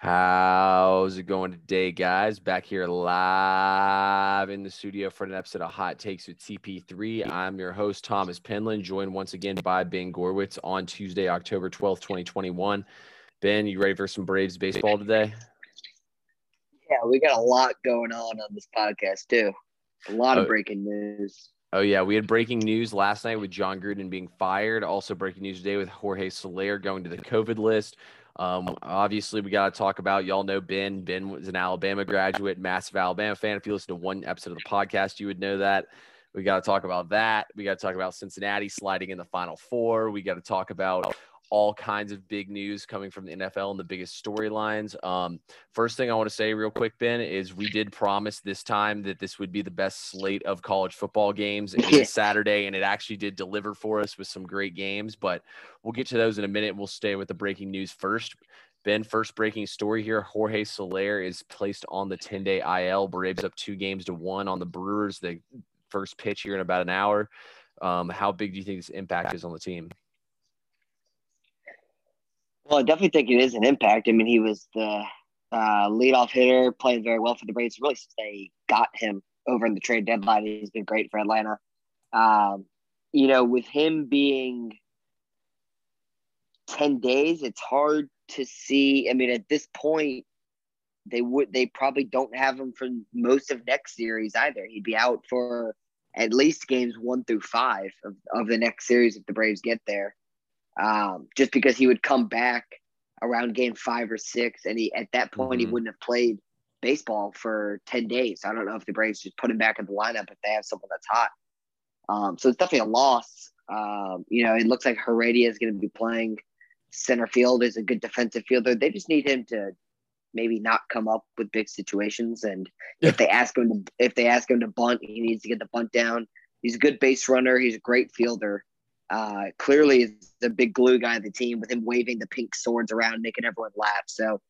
How's it going today, guys? Back here live in the studio for an episode of Hot Takes with TP3. I'm your host, Thomas Penland, joined once again by Ben Gorwitz on Tuesday, October 12th, 2021. Ben, you ready for some Braves baseball today? Yeah, we got a lot going on on this podcast, too. A lot of oh. breaking news. Oh yeah, we had breaking news last night with Jon Gruden being fired. Also breaking news today with Jorge Soler going to the COVID list. Um, obviously, we got to talk about y'all know Ben. Ben was an Alabama graduate, massive Alabama fan. If you listen to one episode of the podcast, you would know that. We got to talk about that. We got to talk about Cincinnati sliding in the Final Four. We got to talk about all kinds of big news coming from the NFL and the biggest storylines. Um, first thing I want to say, real quick, Ben, is we did promise this time that this would be the best slate of college football games. It was Saturday, and it actually did deliver for us with some great games. But we'll get to those in a minute. We'll stay with the breaking news first. Ben, first breaking story here. Jorge Soler is placed on the 10 day IL. Braves up two games to one on the Brewers. The first pitch here in about an hour. Um, how big do you think this impact is on the team? Well, I definitely think it is an impact. I mean, he was the uh, leadoff hitter, playing very well for the Braves. Really, since they got him over in the trade deadline, he's been great for Atlanta. Um, you know, with him being ten days, it's hard to see. I mean, at this point, they would they probably don't have him for most of next series either. He'd be out for at least games one through five of, of the next series if the Braves get there um, just because he would come back around game five or six, and he at that point mm-hmm. he wouldn't have played baseball for ten days. I don't know if the Braves just put him back in the lineup if they have someone that's hot. Um, so it's definitely a loss. Um, you know, it looks like Heredia is going to be playing center field Is a good defensive fielder. They just need him to maybe not come up with big situations. And if they ask him to, if they ask him to bunt, he needs to get the bunt down. He's a good base runner. He's a great fielder uh, clearly is the big glue guy of the team with him waving the pink swords around, making everyone laugh. So,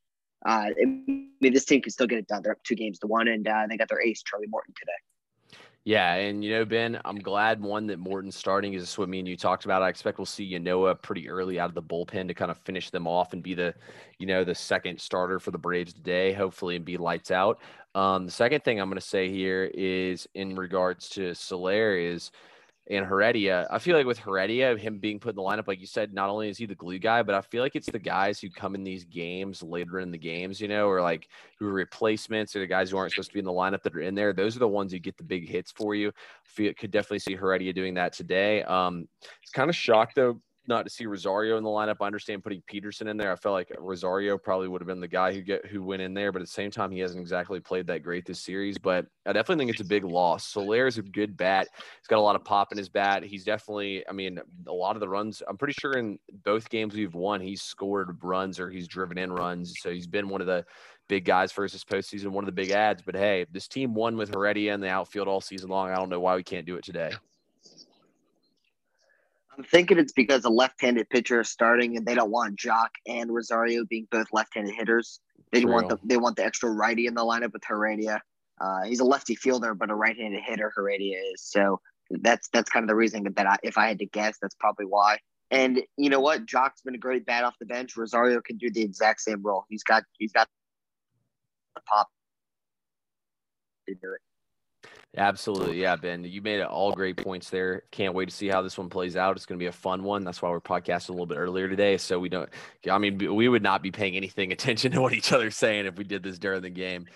uh, I mean, this team can still get it done. They're up two games to one, and uh, they got their ace, Charlie Morton, today. Yeah, and you know, Ben, I'm glad one that Morton's starting is what me and you talked about. I expect we'll see Ynoa pretty early out of the bullpen to kind of finish them off and be the, you know, the second starter for the Braves today, hopefully, and be lights out. Um, the second thing I'm going to say here is in regards to Soler is – and Heredia. I feel like with Heredia, him being put in the lineup, like you said, not only is he the glue guy, but I feel like it's the guys who come in these games later in the games, you know, or like who are replacements or the guys who aren't supposed to be in the lineup that are in there. Those are the ones who get the big hits for you. I feel, could definitely see Heredia doing that today. Um, it's kind of shocked though not to see Rosario in the lineup. I understand putting Pederson in there. I felt like Rosario probably would have been the guy who get who went in there, but at the same time, he hasn't exactly played that great this series. But I definitely think it's a big loss. Soler is a good bat. He's got a lot of pop in his bat. He's definitely, I mean, a lot of the runs. I'm pretty sure in both games we've won, he's scored runs or he's driven in runs. So he's been one of the big guys for this postseason, one of the big ads. But hey, this team won with Heredia in the outfield all season long. I don't know why we can't do it today. I'm thinking it's because a left-handed pitcher is starting, and they don't want Joc and Rosario being both left-handed hitters. They True. want the they want the extra righty in the lineup with Heredia. Uh, he's a lefty fielder, but a right-handed hitter. Heredia is so that's that's kind of the reason that I, if I had to guess, that's probably why. And you know what, Joc's been a great bat off the bench. Rosario can do the exact same role. He's got he's got the pop to do it. Absolutely. Yeah, Ben, you made all great points there. Can't wait to see how this one plays out. It's going to be a fun one. That's why we're podcasting a little bit earlier today. So we don't, I mean, we would not be paying anything attention to what each other's saying if we did this during the game.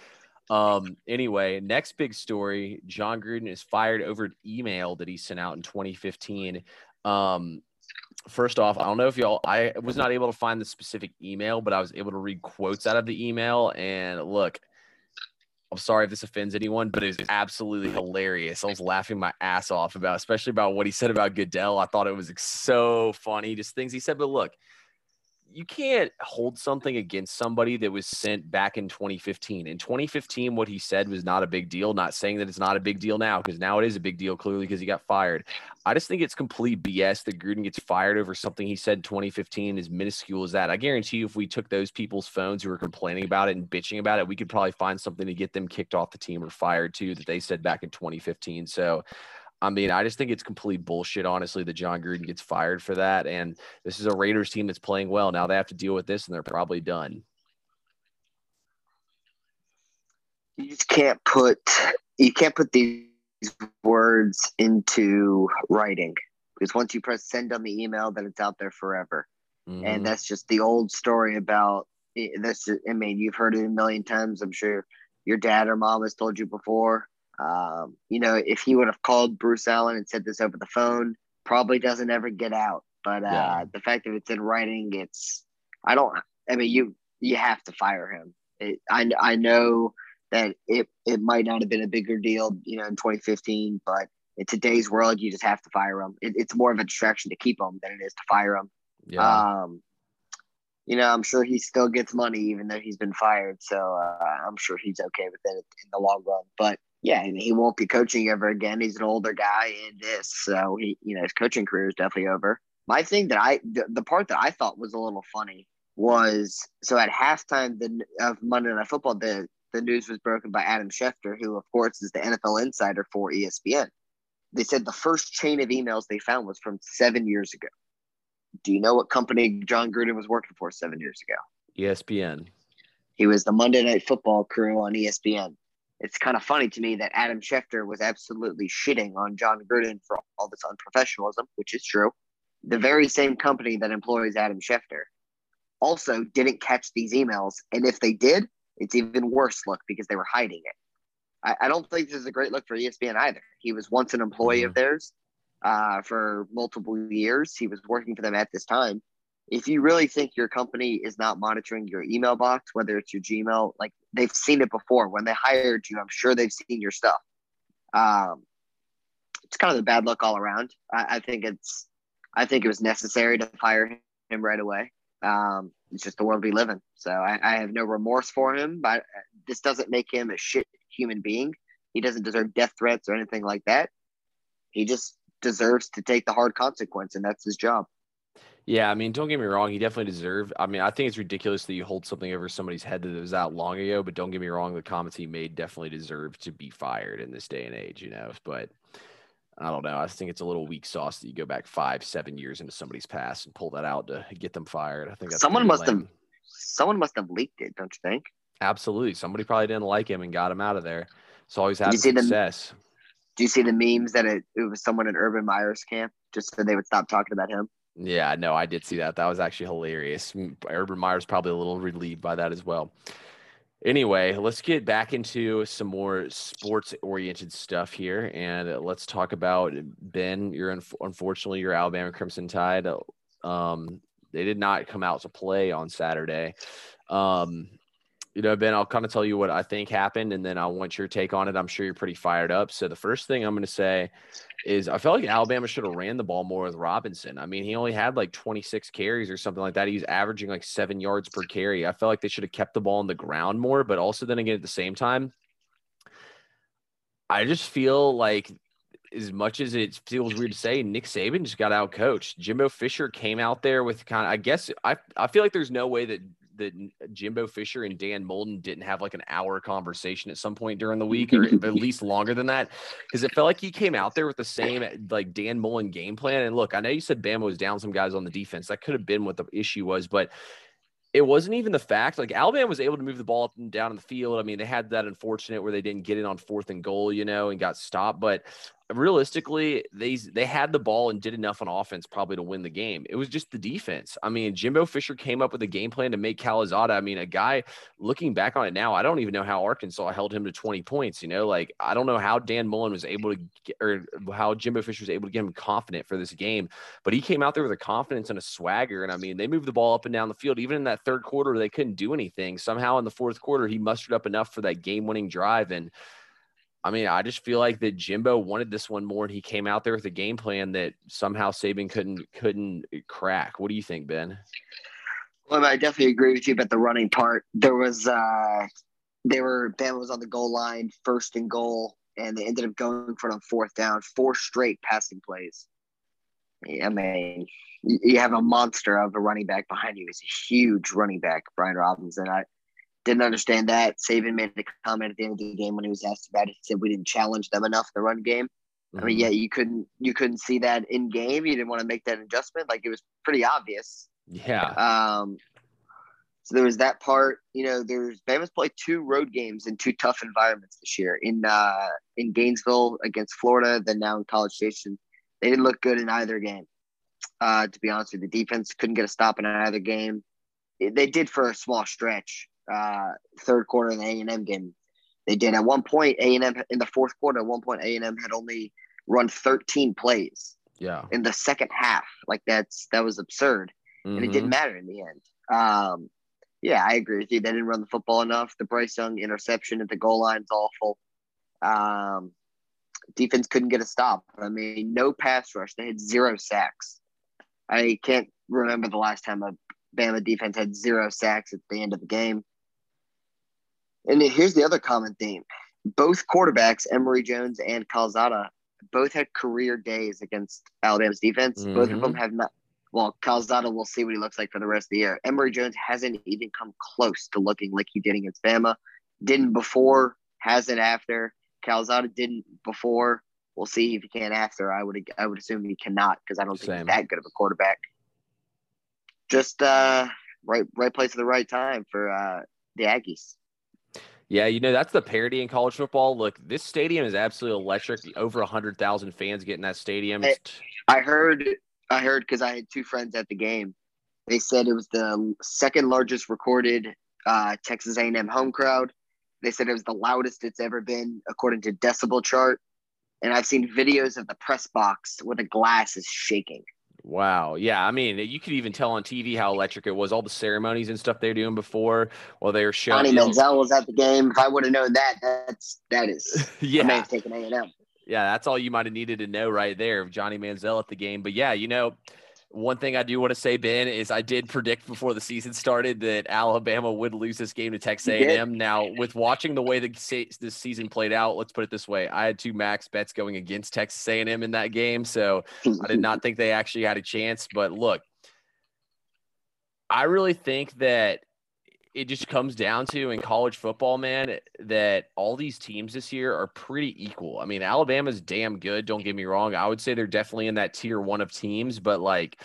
Um, anyway, next big story Jon Gruden is fired over an email that he sent out in 2015. Um, first off, I don't know if y'all, I was not able to find the specific email, but I was able to read quotes out of the email. And look, I'm sorry if this offends anyone, but it was absolutely hilarious. I was laughing my ass off about, especially about what he said about Goodell. I thought it was so funny, just things he said. But look, you can't hold something against somebody that was sent back in 2015. In 2015, what he said was not a big deal. Not saying that it's not a big deal now, because now it is a big deal, clearly, because he got fired. I just think it's complete BS that Gruden gets fired over something he said in 2015 as minuscule as that. I guarantee you, if we took those people's phones who were complaining about it and bitching about it, we could probably find something to get them kicked off the team or fired too that they said back in 2015. So I mean, I just think it's complete bullshit, honestly, that Jon Gruden gets fired for that. And this is a Raiders team that's playing well. Now they have to deal with this and they're probably done. you just can't put you can't put these words into writing because once you press send on the email, then it's out there forever. Mm-hmm. And that's just the old story about this. I mean, you've heard it a million times. I'm sure your dad or mom has told you before. Um, you know, if he would have called Bruce Allen and said this over the phone, probably doesn't ever get out. But uh, yeah. the fact that it's in writing, it's I don't. I mean, you you have to fire him. It, I I know that it it might not have been a bigger deal, you know, in 2015, but in today's world, you just have to fire him. It, it's more of a distraction to keep him than it is to fire him. Yeah. Um, you know, I'm sure he still gets money even though he's been fired. So uh, I'm sure he's okay with it in the long run. But yeah, and he won't be coaching ever again. He's an older guy in this, so he, you know, his coaching career is definitely over. My thing that I, the, the part that I thought was a little funny was so at halftime the, of Monday Night Football, the the news was broken by Adam Schefter, who of course is the NFL insider for ESPN. They said the first chain of emails they found was from seven years ago. Do you know what company Jon Gruden was working for seven years ago? ESPN. He was the Monday Night Football crew on ESPN. It's kind of funny to me that Adam Schefter was absolutely shitting on Jon Gruden for all this unprofessionalism, which is true. The very same company that employs Adam Schefter also didn't catch these emails. And if they did, it's even worse look because they were hiding it. I, I don't think this is a great look for ESPN either. He was once an employee mm-hmm. of theirs uh, for multiple years. He was working for them at this time. If you really think your company is not monitoring your email box, whether it's your Gmail, like they've seen it before when they hired you, I'm sure they've seen your stuff. Um, it's kind of the bad luck all around. I, I think it's, I think it was necessary to fire him right away. Um, it's just the world we live in. So I, I have no remorse for him, but this doesn't make him a shit human being. He doesn't deserve death threats or anything like that. He just deserves to take the hard consequence, and that's his job. Yeah, I mean, don't get me wrong. He definitely deserved. I mean, I think it's ridiculous that you hold something over somebody's head that was out long ago. But don't get me wrong, the comments he made definitely deserve to be fired in this day and age. You know, but I don't know. I think it's a little weak sauce that you go back five, seven years into somebody's past and pull that out to get them fired. I think someone must lame. have someone must have leaked it, don't you think? Absolutely. Somebody probably didn't like him and got him out of there. So always having success. The, do you see the memes that it, it was someone in Urban Meyer's camp just so they would stop talking about him? Yeah, no, I did see that. That was actually hilarious. Urban Meyer's probably a little relieved by that as well. Anyway, let's get back into some more sports oriented stuff here. And let's talk about Ben. You're unfortunately your Alabama Crimson Tide. Um, they did not come out to play on Saturday. Um, you know, Ben, I'll kind of tell you what I think happened, and then I want your take on it. I'm sure you're pretty fired up. So the first thing I'm going to say is I felt like Alabama should have ran the ball more with Robinson. I mean, he only had like 26 carries or something like that. He was averaging like seven yards per carry. I felt like they should have kept the ball on the ground more, but also then again at the same time, I just feel like as much as it feels weird to say, Nick Saban just got out coached. Jimbo Fisher came out there with kind of, I guess, I, I feel like there's no way that that Jimbo Fisher and Dan Mullen didn't have like an hour conversation at some point during the week, or at least longer than that, because it felt like he came out there with the same eh, like Dan Mullen game plan. And look, I know you said Bama was down some guys on the defense. That could have been what the issue was, but it wasn't even the fact like Alabama was able to move the ball up and down in the field. I mean, they had that unfortunate where they didn't get it on fourth and goal, you know, and got stopped. But realistically, they they had the ball and did enough on offense probably to win the game. It was just the defense. I mean, Jimbo Fisher came up with a game plan to make Calzada. I mean, a guy looking back on it now, I don't even know how Arkansas held him to 20 points. You know, like I don't know how Dan Mullen was able to get, or how Jimbo Fisher was able to get him confident for this game, but he came out there with a confidence and a swagger. And I mean, they moved the ball up and down the field. Even in that third quarter, they couldn't do anything. Somehow in the fourth quarter, he mustered up enough for that game winning drive and I mean, I just feel like that Jimbo wanted this one more, and he came out there with a game plan that somehow Saban couldn't couldn't crack. What do you think, Ben? Well, I definitely agree with you about the running part. There was uh they were Ben was on the goal line, first and goal, and they ended up going for it on fourth down, four straight passing plays. I mean, you have a monster of a running back behind you. He's a huge running back, Brian Robinson. And I didn't understand that. Saban made a comment at the end of the game when he was asked about it. He said we didn't challenge them enough the run game. Mm-hmm. I mean, mm-hmm. yeah, you couldn't you couldn't see that in game. You didn't want to make that adjustment. Like it was pretty obvious. Yeah. Um, So there was that part. You know, there's Bama's played two road games in two tough environments this year. In uh, in Gainesville against Florida, then now in College Station. They didn't look good in either game. Uh, to be honest with you, the defense couldn't get a stop in either game. They did for a small stretch. Uh, third quarter in the A and M game, they did. At one point, A and M in the fourth quarter. At one point, A and M had only run 13 plays. Yeah. In the second half, like that's that was absurd, mm-hmm. and it didn't mm-hmm. matter in the end. Um, yeah, I agree with you. They didn't run the football enough. The Bryce Young interception at the goal line is awful. Um, defense couldn't get a stop. I mean, no pass rush. They had zero sacks. I can't remember the last time a Bama defense had zero sacks at the end of the game. And here's the other common theme: both quarterbacks, Emory Jones and Calzada, both had career days against Alabama's defense. Mm-hmm. Both of them mm-hmm. have not well, Calzada, we'll see what he looks like for the rest of the year. Emory Jones hasn't even come close to looking like he did against Bama. Didn't before, hasn't after. Calzada didn't before. We'll see if he can after. I would I would assume he cannot because I don't Same. think he's that good of a quarterback. Just uh, right right place at the right time for uh, the Aggies. Yeah, you know that's the parity in college football. Look, this stadium is absolutely electric. Over hundred thousand fans get in that stadium. I heard I heard because I had two friends at the game. They said it was the second largest recorded uh, Texas A&M home crowd. They said it was the loudest it's ever been according to Decibel Chart. And I've seen videos of the press box where the glass is shaking. Wow. Yeah. I mean, you could even tell on TV how electric it was. All the ceremonies and stuff they were doing before while they were showing. Johnny Manziel was at the game. If I would have known that, that's that is yeah. man taking A and M yeah, that's all you might have needed to know right there. Of Johnny Manziel at the game. But yeah, you know, one thing I do want to say, Ben, is I did predict before the season started that Alabama would lose this game to Texas A&M. Now, with watching the way the this season played out, let's put it this way: I had two max bets going against Texas A&M in that game, so I did not think they actually had a chance. But look, I really think that it just comes down to in college football, man, that all these teams this year are pretty equal. I mean, Alabama's damn good. Don't get me wrong. I would say they're definitely in that tier one of teams, but like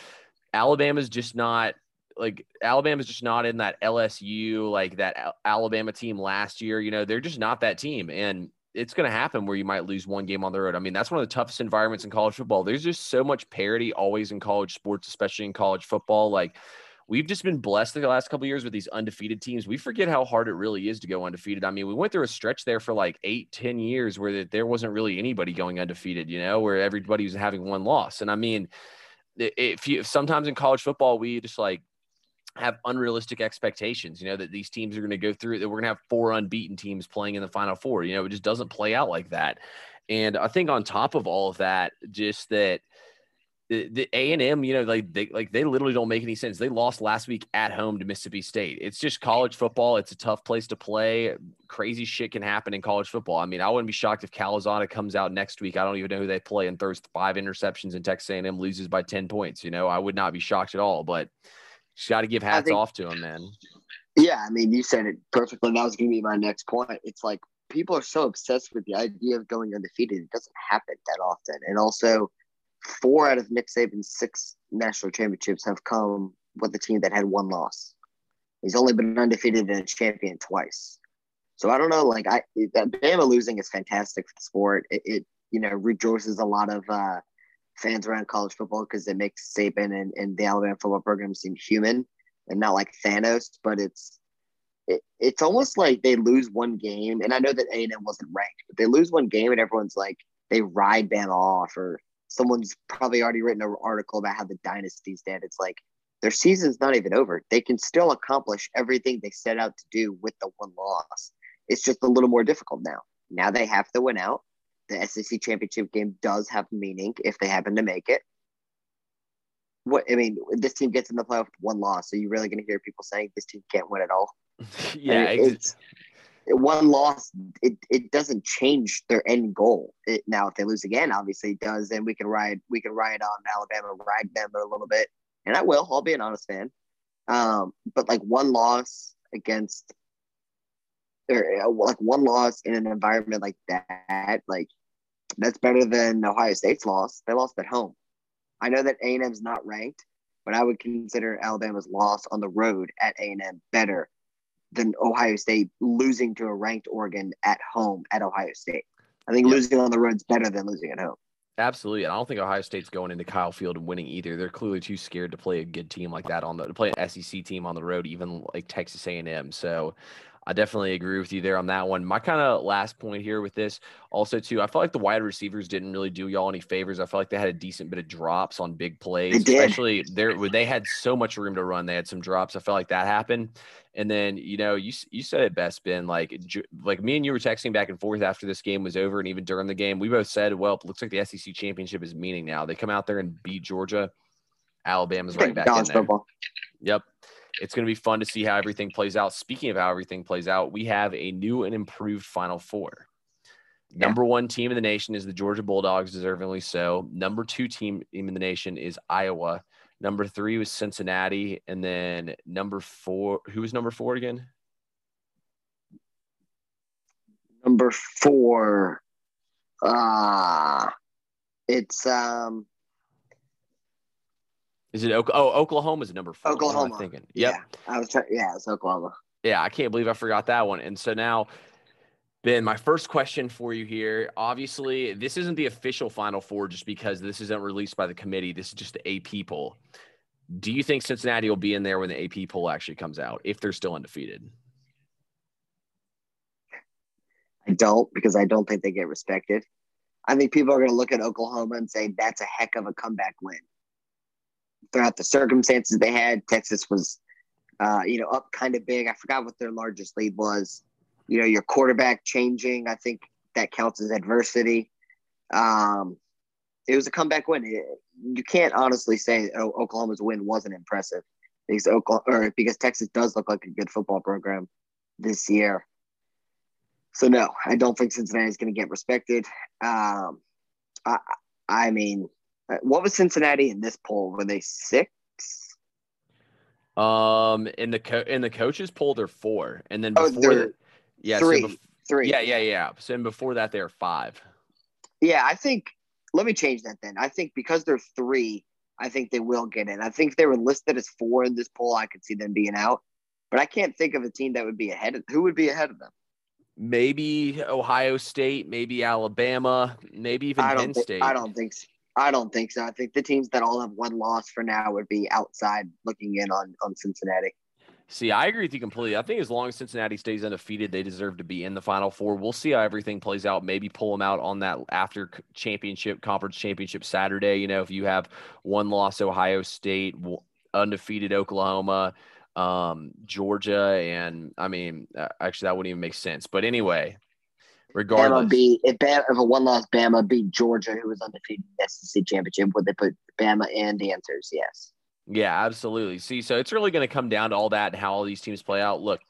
Alabama's just not like Alabama's just not in that LSU, like that Alabama team last year. You know, they're just not that team. And it's going to happen where you might lose one game on the road. I mean, that's one of the toughest environments in college football. There's just so much parity always in college sports, especially in college football. Like, we've just been blessed the last couple years with these undefeated teams. We forget how hard it really is to go undefeated. I mean, we went through a stretch there for like eight, ten years where there wasn't really anybody going undefeated, you know, where everybody was having one loss. And I mean, if you sometimes in college football, we just like have unrealistic expectations, you know, that these teams are going to go through, that we're going to have four unbeaten teams playing in the final four. You know, it just doesn't play out like that. And I think on top of all of that, just that the A and M, you know, like they like they literally don't make any sense. They lost last week at home to Mississippi State. It's just college football. It's a tough place to play. Crazy shit can happen in college football. I mean, I wouldn't be shocked if Calzada comes out next week. I don't even know who they play and throws five interceptions and Texas A&M loses by ten points. You know, I would not be shocked at all. But just got to give hats think, off to him, man. Yeah, I mean, you said it perfectly. That was going to be my next point. It's like people are so obsessed with the idea of going undefeated. It doesn't happen that often, and also four out of Nick Saban's six national championships have come with a team that had one loss. He's only been undefeated and a champion twice. So I don't know. Like I, that Bama losing is fantastic for the sport. It, it you know rejoices a lot of uh, fans around college football because it makes Saban and, and the Alabama football program seem human and not like Thanos. But it's it, it's almost like they lose one game, and I know that A and M wasn't ranked, but they lose one game, and everyone's like they ride Bama off or someone's probably already written an article about how the dynasty's dead. It's like their season's not even over. They can still accomplish everything they set out to do with the one loss. It's just a little more difficult now. Now they have to win out. The SEC championship game does have meaning if they happen to make it. What I mean, this team gets in the playoff with one loss. So you really going to hear people saying this team can't win at all? yeah, I mean, it's, one loss, it, it doesn't change their end goal. It, now, if they lose again, obviously it does. And we can ride, we can ride on Alabama, ride them a little bit, and I will. I'll be an honest fan. Um, but like one loss against, or uh, like one loss in an environment like that, like that's better than Ohio State's loss. They lost at home. I know that A and M's not ranked, but I would consider Alabama's loss on the road at A&M better than Ohio State losing to a ranked Oregon at home at Ohio State. I think losing on the road is better than losing at home. Absolutely. I don't think Ohio State's going into Kyle Field and winning either. They're clearly too scared to play a good team like that on the to play an SEC team on the road, even like Texas A&M. So I definitely agree with you there on that one. My kind of last point here with this, also too, I felt like the wide receivers didn't really do y'all any favors. I felt like they had a decent bit of drops on big plays, especially there where they had so much room to run. They had some drops. I felt like that happened. And then you know you you said it best, Ben. Like like me and you were texting back and forth after this game was over, and even during the game, we both said, "Well, it looks like the SEC championship is meaning now." They come out there and beat Georgia. Alabama's right back in there. Football. Yep it's going to be fun to see how everything plays out. Speaking of how everything plays out, we have a new and improved Final Four. Yeah. Number one team in the nation is the Georgia Bulldogs, deservingly so. Number two team in the nation is Iowa. Number three was Cincinnati, and then number four. Who was number four again? Number four. Ah, uh, it's um. Is it oh Oklahoma is number four? Oklahoma. I'm thinking. Yep. Yeah, I was. Trying, yeah, it's Oklahoma. Yeah, I can't believe I forgot that one. And so now, Ben, my first question for you here. Obviously, this isn't the official Final Four just because this isn't released by the committee. This is just the AP poll. Do you think Cincinnati will be in there when the AP poll actually comes out if they're still undefeated? I don't because I don't think they get respected. I think people are going to look at Oklahoma and say that's a heck of a comeback win throughout the circumstances they had. Texas was, uh, you know, up kind of big. I forgot what their largest lead was. You know, your quarterback changing, I think that counts as adversity. Um, it was a comeback win. You can't honestly say oh, Oklahoma's win wasn't impressive because Oklahoma or because Texas does look like a good football program this year. So no, I don't think Cincinnati is going to get respected. Um, I, I mean, what was Cincinnati in this poll? Were they six? Um, in the co- in the coaches poll, they're four, and then oh, before, oh, yeah, three, so bef- three, yeah, yeah, yeah. So before that, they're five. Yeah, I think. Let me change that then. I think because they're three, I think they will get in. I think if they were listed as four in this poll, I could see them being out. But I can't think of a team that would be ahead of who would be ahead of them. Maybe Ohio State, maybe Alabama, maybe even Penn State. I don't think so. I don't think so. I think the teams that all have one loss for now would be outside looking in on on Cincinnati. See, I agree with you completely. I think as long as Cincinnati stays undefeated, they deserve to be in the Final Four. We'll see how everything plays out. Maybe pull them out on that after championship, conference championship Saturday. You know, if you have one loss, Ohio State, undefeated Oklahoma, um, Georgia, and I mean, uh, actually, that wouldn't even make sense. But anyway, Regardless, Bama beat if, Bama, if a one loss Bama beat Georgia, who was undefeated in the SEC championship, would they put Bama in? The answer is yes. Yeah, absolutely. See, so it's really going to come down to all that and how all these teams play out. Look,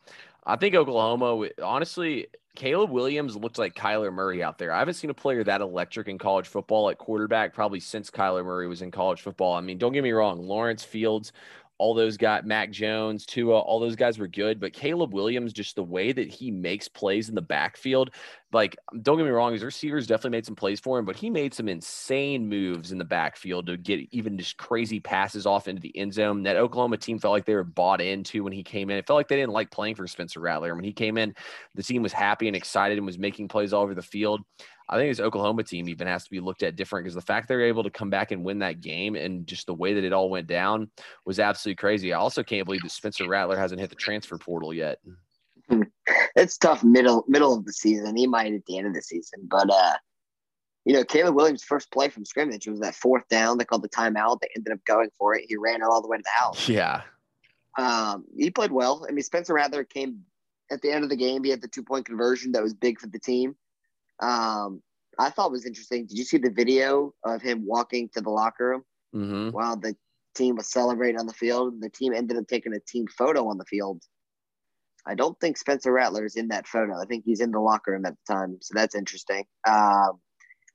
I think Oklahoma, honestly, Caleb Williams looks like Kyler Murray out there. I haven't seen a player that electric in college football at quarterback probably since Kyler Murray was in college football. I mean, don't get me wrong, Lawrence Fields all those guys, Mac Jones, Tua, all those guys were good. But Caleb Williams, just the way that he makes plays in the backfield, like, don't get me wrong, his receivers definitely made some plays for him, but he made some insane moves in the backfield to get even just crazy passes off into the end zone. That Oklahoma team felt like they were bought into when he came in. It felt like they didn't like playing for Spencer Rattler. When he came in, the team was happy and excited and was making plays all over the field. I think this Oklahoma team even has to be looked at different because the fact they're able to come back and win that game and just the way that it all went down was absolutely crazy. I also can't believe that Spencer Rattler hasn't hit the transfer portal yet. It's tough middle middle of the season. He might at the end of the season, but uh, you know, Caleb Williams' first play from scrimmage was that fourth down. They called the timeout. They ended up going for it. He ran it all the way to the house. Yeah. Um, he played well. I mean, Spencer Rattler came at the end of the game. He had the two point conversion that was big for the team. Um, I thought was interesting. Did you see the video of him walking to the locker room mm-hmm. while the team was celebrating on the field? The team ended up taking a team photo on the field. I don't think Spencer Rattler is in that photo. I think he's in the locker room at the time, so that's interesting. Um,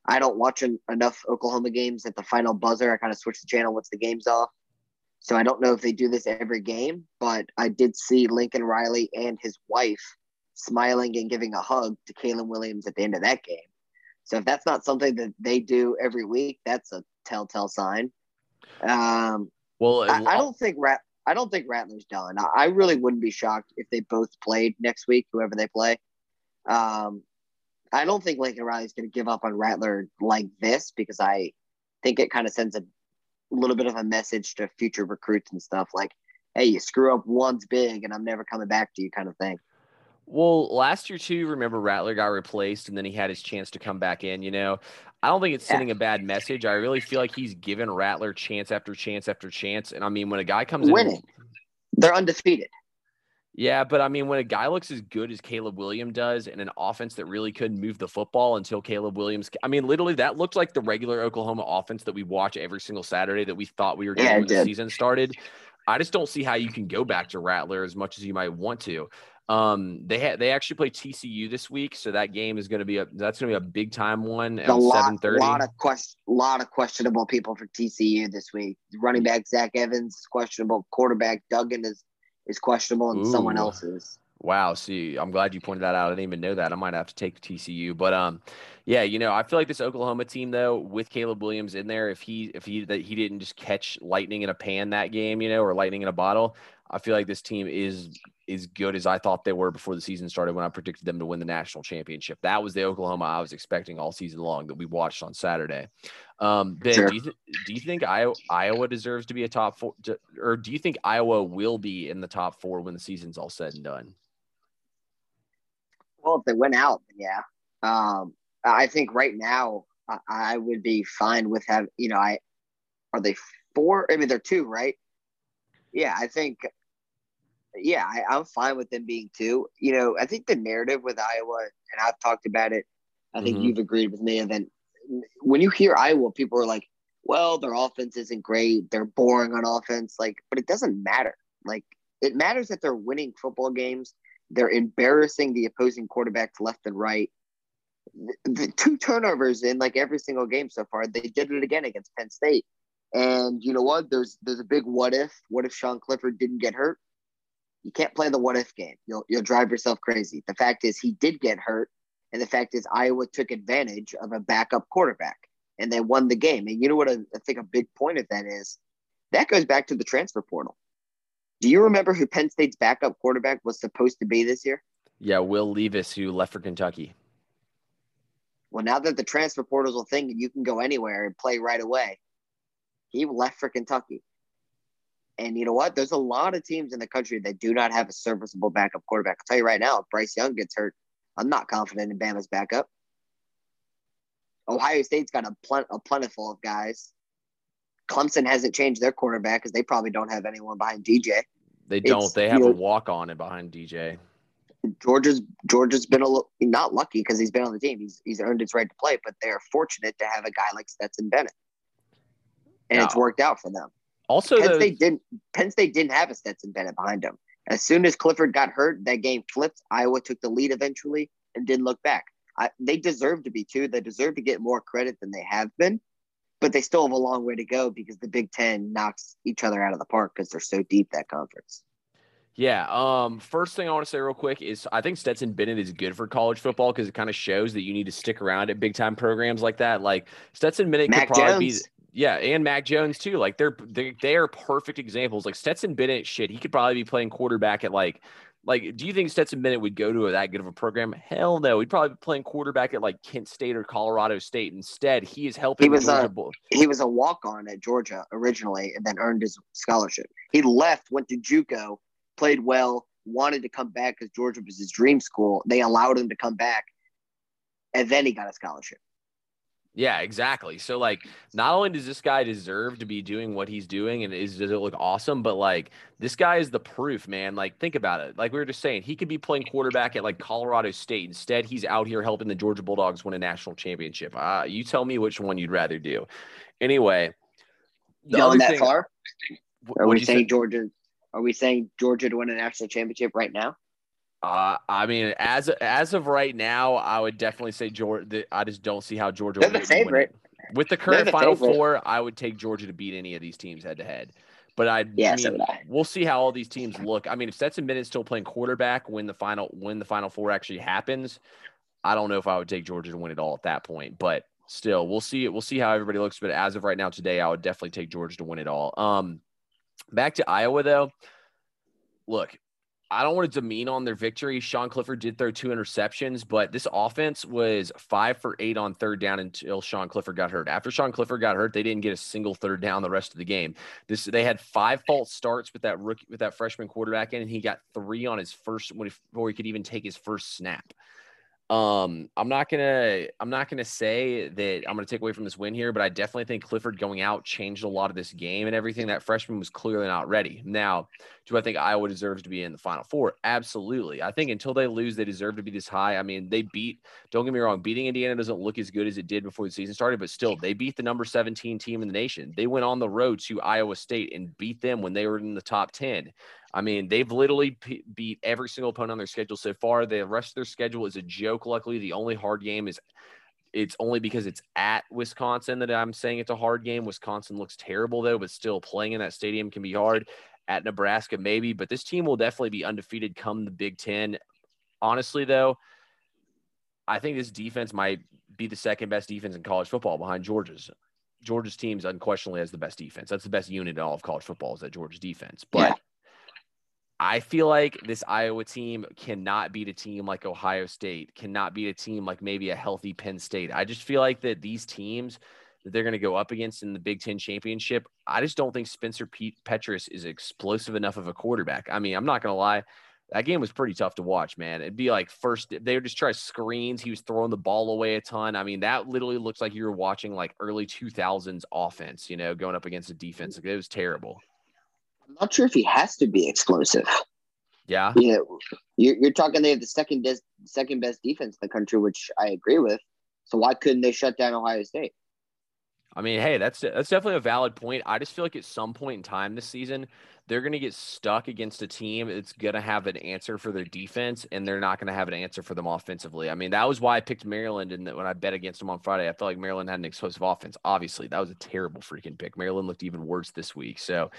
I don't watch en- enough Oklahoma games at the final buzzer. I kind of switch the channel once the game's off. So I don't know if they do this every game, but I did see Lincoln Riley and his wife smiling and giving a hug to Caleb Williams at the end of that game. So if that's not something that they do every week, that's a telltale sign. Um, Well, I, I don't think Rat. I don't think Rattler's done. I, really wouldn't be shocked if they both played next week, whoever they play. Um, I don't think Lincoln Riley's going to give up on Rattler like this because I think it kind of sends a little bit of a message to future recruits and stuff like, hey, you screw up once big and I'm never coming back to you kind of thing. Well, last year too, remember Rattler got replaced and then he had his chance to come back in, you know. I don't think it's sending a bad message. I really feel like he's given Rattler chance after chance after chance. And I mean, when a guy comes winning, in, they're undefeated. Yeah, but I mean, when a guy looks as good as Caleb Williams does in an offense that really couldn't move the football until Caleb Williams, I mean, literally, that looked like the regular Oklahoma offense that we watch every single Saturday that we thought we were getting yeah, when did. the season started. I just don't see how you can go back to Rattler as much as you might want to. Um, they had they actually play TCU this week, so that game is going to be a that's going to be a big time one at seven thirty. A lot of quest, lot of questionable people for TCU this week. Running back Zach Evans is questionable. Quarterback Duggan is is questionable, and Ooh. someone else's. Wow. See, I'm glad you pointed that out. I didn't even know that. I might have to take TCU, but um, yeah, you know, I feel like this Oklahoma team though, with Caleb Williams in there, if he if he that he didn't just catch lightning in a pan that game, you know, or lightning in a bottle, I feel like this team is as good as I thought they were before the season started when I predicted them to win the national championship. That was the Oklahoma I was expecting all season long that we watched on Saturday. Um, ben, sure. do you th- do you think Iowa, Iowa deserves to be a top four, or do you think Iowa will be in the top four when the season's all said and done? Well, if they went out, yeah. Um, I think right now I, I would be fine with having. You know, I are they four? I mean, they're two, right? Yeah, I think yeah, I, am fine with them being two. You know, I think the narrative with Iowa, and I've talked about it. I think mm-hmm. you've agreed with me. And then when you hear Iowa, people are like, "Well, their offense isn't great. They're boring on offense." Like, but it doesn't matter. Like, it matters that they're winning football games. They're embarrassing the opposing quarterbacks left and right. The, the two turnovers in like every single game so far. They did it again against Penn State. And you know what? There's there's a big what if. What if Sean Clifford didn't get hurt? You can't play the what if game. You'll you'll drive yourself crazy. The fact is he did get hurt, and the fact is Iowa took advantage of a backup quarterback and they won the game. And you know what I, I think a big point of that is? That goes back to the transfer portal. Do you remember who Penn State's backup quarterback was supposed to be this year? Yeah, Will Levis, who left for Kentucky. Well, now that the transfer portal is a thing and you can go anywhere and play right away, he left for Kentucky. And you know what? There's a lot of teams in the country that do not have a serviceable backup quarterback. I'll tell you right now, if Bryce Young gets hurt, I'm not confident in Bama's backup. Ohio State's got a, plen- a plentiful of guys. Clemson hasn't changed their quarterback because they probably don't have anyone behind DJ. They don't. It's, they have a walk on it behind DJ. Georgia's Georgia's been a little not lucky because he's been on the team. He's he's earned his right to play, but they're fortunate to have a guy like Stetson Bennett, and it's worked out for them. Also, Penn State didn't. Penn State didn't have a Stetson Bennett behind him. As soon as Clifford got hurt, that game flipped. Iowa took the lead eventually and didn't look back. I, they deserve to be too. They deserve to get more credit than they have been, but they still have a long way to go because the Big Ten knocks each other out of the park because they're so deep that conference. Yeah. Um. First thing I want to say real quick is I think Stetson Bennett is good for college football because it kind of shows that you need to stick around at big time programs like that. Like Stetson Bennett Mac could probably Jones. be yeah, and Mac Jones too. Like they're they they are perfect examples. Like Stetson Bennett, shit, he could probably be playing quarterback at like like. Do you think Stetson Bennett would go to a, that good of a program? Hell no. He'd probably be playing quarterback at like Kent State or Colorado State. Instead, he is helping. He was a he was a walk on at Georgia originally, and then earned his scholarship. He left, went to JUCO, played well, wanted to come back because Georgia was his dream school. They allowed him to come back, and then he got a scholarship. Yeah, exactly. So like not only does this guy deserve to be doing what he's doing and is does it look awesome, but like this guy is the proof, man. Like think about it. Like we were just saying, he could be playing quarterback at like Colorado State. Instead, he's out here helping the Georgia Bulldogs win a national championship. Uh, you tell me which one you'd rather do. Anyway, going that thing, far? Are we saying say? Georgia are we saying Georgia to win a national championship right now? Uh, I mean, as as of right now, I would definitely say Georgia. I just don't see how Georgia. They're the favorite. With the current the Final favorite. Four, I would take Georgia to beat any of these teams head to head. But I, yeah, mean, so I. we'll see how all these teams look. I mean, if Stetson Bennett still playing quarterback when the final when the Final Four actually happens, I don't know if I would take Georgia to win it all at that point. But still, we'll see. We'll see how everybody looks. But as of right now, today, I would definitely take Georgia to win it all. Um, Back to Iowa, though. Look, I don't want to demean on their victory. Sean Clifford did throw two interceptions, but this offense was five for eight on third down until Sean Clifford got hurt. After Sean Clifford got hurt, they didn't get a single third down the rest of the game. This they had five false starts with that rookie with that freshman quarterback in, and he got three on his first before he could even take his first snap. Um, I'm not gonna I'm not gonna say that I'm gonna take away from this win here, but I definitely think Clifford going out changed a lot of this game and everything. That freshman was clearly not ready. Now, do I think Iowa deserves to be in the final four? Absolutely. I think until they lose, they deserve to be this high. I mean, they beat, don't get me wrong, beating Indiana doesn't look as good as it did before the season started, but still they beat the number 17 team in the nation. They went on the road to Iowa State and beat them when they were in the top 10. I mean, they've literally p- beat every single opponent on their schedule so far. The rest of their schedule is a joke. Luckily, the only hard game is it's only because it's at Wisconsin that I'm saying it's a hard game. Wisconsin looks terrible though, but still playing in that stadium can be hard. At Nebraska, maybe, but this team will definitely be undefeated come the Big Ten. Honestly, though, I think this defense might be the second best defense in college football behind Georgia's. Georgia's teams unquestionably has the best defense. That's the best unit in all of college football is that Georgia's defense. But yeah. I feel like this Iowa team cannot beat a team like Ohio State, cannot beat a team like maybe a healthy Penn State. I just feel like that these teams that they're going to go up against in the Big Ten championship, I just don't think Spencer Pete Petras is explosive enough of a quarterback. I mean, I'm not going to lie. That game was pretty tough to watch, man. It'd be like first they would just try screens. He was throwing the ball away a ton. I mean, that literally looks like you were watching like early 2000s offense, you know, going up against a defense. Mm. It was terrible. I'm not sure if he has to be explosive. Yeah. You know, you're, you're talking they have the second des- second best defense in the country, which I agree with. So why couldn't they shut down Ohio State? I mean, hey, that's that's definitely a valid point. I just feel like at some point in time this season, they're going to get stuck against a team that's going to have an answer for their defense, and they're not going to have an answer for them offensively. I mean, that was why I picked Maryland, and when I bet against them on Friday, I felt like Maryland had an explosive offense. Obviously, that was a terrible freaking pick. Maryland looked even worse this week. So,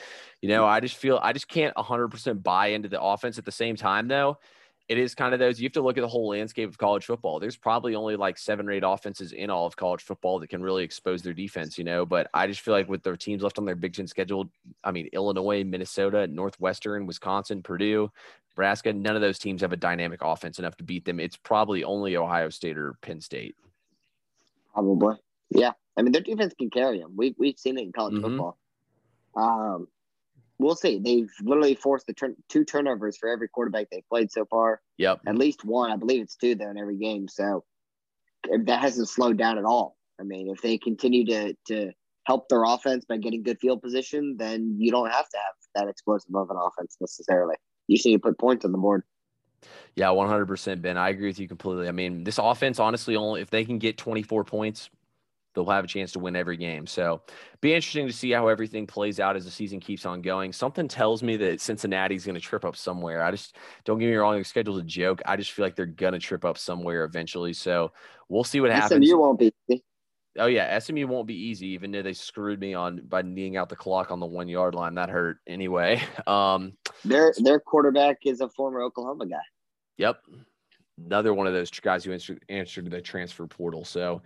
you know, mm. I just feel I just can't 100% buy into the offense at the same time, though it is kind of those you have to look at the whole landscape of college football. There's probably only like seven or eight offenses in all of college football that can really expose their defense, you know. But I just feel like with their teams left on their Big Ten schedule, I mean, Illinois, Minnesota, Northwestern, Wisconsin, Purdue, Nebraska, none of those teams have a dynamic offense enough to beat them. It's probably only Ohio State or Penn State. Probably. Yeah. I mean, their defense can carry them. We, we've seen it in college mm-hmm. football. Um, we'll see. They've literally forced the turn, two turnovers for every quarterback they've played so far. Yep. At least one. I believe it's two, though, in every game. So that hasn't slowed down at all. I mean, if they continue to, to help their offense by getting good field position, then you don't have to have that explosive of an offense necessarily. You just need to put points on the board. Yeah, 100%, Ben. I agree with you completely. I mean, this offense, honestly, only if they can get 24 points, they'll have a chance to win every game. So be interesting to see how everything plays out as the season keeps on going. Something tells me that Cincinnati's going to trip up somewhere. I just don't get me wrong, their schedule's a joke. I just feel like they're going to trip up somewhere eventually. So we'll see what happens. SMU won't be. Oh yeah, SMU won't be easy, even though they screwed me on by kneeing out the clock on the one yard line. That hurt anyway. Um, their their quarterback is a former Oklahoma guy. Yep, another one of those guys who answered, answered the transfer portal. So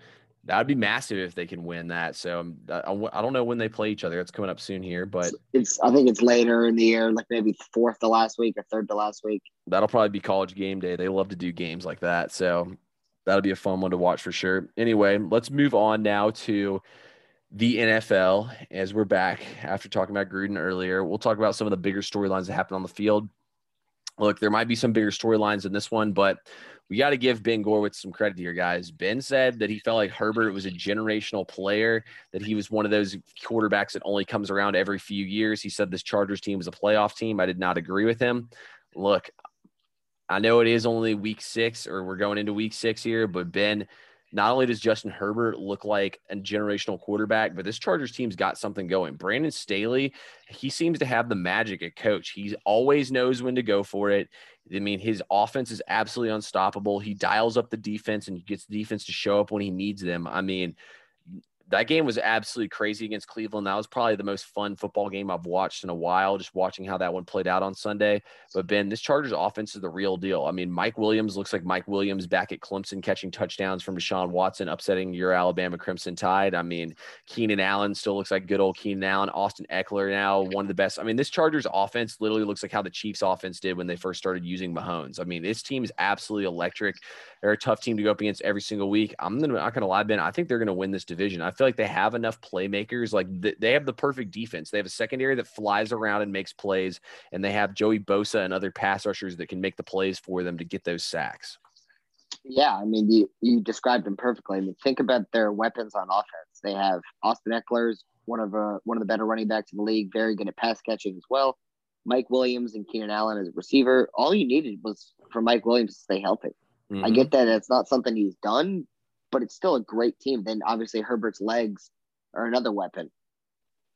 That'd be massive if they can win that. So um, I, don't know when they play each other. It's coming up soon here, but it's I think it's later in the year, like maybe fourth to last week or third to last week. That'll probably be college game day. They love to do games like that, so that'll be a fun one to watch for sure. Anyway, let's move on now to the NFL as we're back after talking about Gruden earlier. We'll talk about some of the bigger storylines that happen on the field. Look, there might be some bigger storylines in this one, but we got to give Ben Gorwitz some credit here, guys. Ben said that he felt like Herbert was a generational player, that he was one of those quarterbacks that only comes around every few years. He said this Chargers team was a playoff team. I did not agree with him. Look, I know it is only week six, or we're going into week six here, but Ben, not only does Justin Herbert look like a generational quarterback, but this Chargers team's got something going. Brandon Staley, he seems to have the magic at coach. He always knows when to go for it. I mean, his offense is absolutely unstoppable. He dials up the defense and gets the defense to show up when he needs them. I mean, that game was absolutely crazy against Cleveland. That was probably the most fun football game I've watched in a while, just watching how that one played out on Sunday. But Ben, this Chargers offense is the real deal. I mean, Mike Williams looks like Mike Williams back at Clemson catching touchdowns from Deshaun Watson, upsetting your Alabama Crimson Tide. I mean, Keenan Allen still looks like good old Keenan Allen. Austin Ekeler now one of the best. I mean, this Chargers offense literally looks like how the Chiefs offense did when they first started using Mahomes. I mean, this team is absolutely electric. They're a tough team to go up against every single week. I'm not going to lie, Ben. I think they're going to win this division. I feel like they have enough playmakers. Like they have the perfect defense. They have a secondary that flies around and makes plays, and they have Joey Bosa and other pass rushers that can make the plays for them to get those sacks. Yeah, I mean, you, you described them perfectly. I mean, think about their weapons on offense. They have Austin Ekeler's one of uh, one of the better running backs in the league, very good at pass catching as well. Mike Williams and Keenan Allen as a receiver. All you needed was for Mike Williams to stay healthy. Mm-hmm. I get that it's not something he's done, but it's still a great team. Then obviously Herbert's legs are another weapon.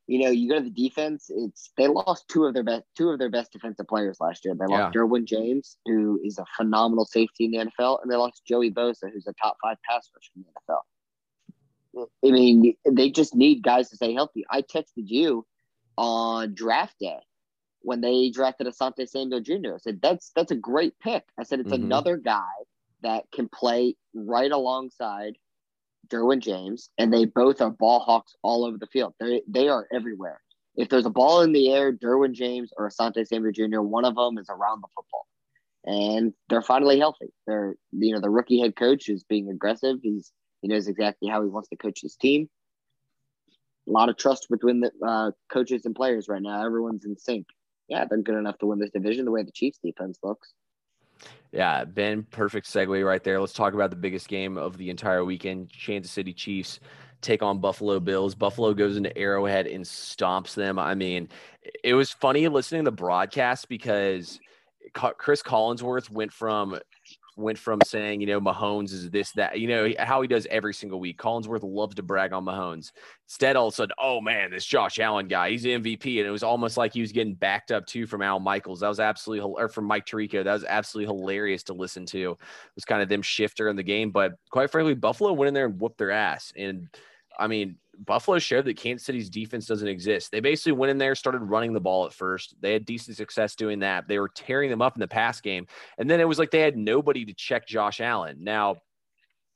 You know, you go to the defense. It's they lost two of their best two of their best defensive players last year. They yeah. lost Derwin James, who is a phenomenal safety in the NFL, and they lost Joey Bosa, who's a top five pass rusher in the NFL. I mean, they just need guys to stay healthy. I texted you on draft day when they drafted Asante Samuel Jr. I said that's that's a great pick. I said it's mm-hmm. another guy that can play right alongside Derwin James, and they both are ball hawks all over the field. They they are everywhere. If there's a ball in the air, Derwin James or Asante Samuel Jr., one of them is around the football. And they're finally healthy. They're you know the rookie head coach is being aggressive. He's he knows exactly how he wants to coach his team. A lot of trust between the uh, coaches and players right now. Everyone's in sync. Yeah, they're good enough to win this division the way the Chiefs defense looks. Yeah, Ben, perfect segue right there. Let's talk about the biggest game of the entire weekend. Kansas City Chiefs take on Buffalo Bills. Buffalo goes into Arrowhead and stomps them. I mean, it was funny listening to the broadcast because Chris Collinsworth went from went from saying, you know, Mahomes is this, that, you know, how he does every single week. Collinsworth loves to brag on Mahomes. Instead, all of a sudden, oh man, this Josh Allen guy, he's the MVP. And it was almost like he was getting backed up too from Al Michaels. That was absolutely, or from Mike Tirico. That was absolutely hilarious to listen to. It was kind of them shifter in the game. But quite frankly, Buffalo went in there and whooped their ass. And I mean, Buffalo showed that Kansas City's defense doesn't exist. They basically went in there, started running the ball at first. They had decent success doing that. They were tearing them up in the pass game. And then it was like they had nobody to check Josh Allen. Now,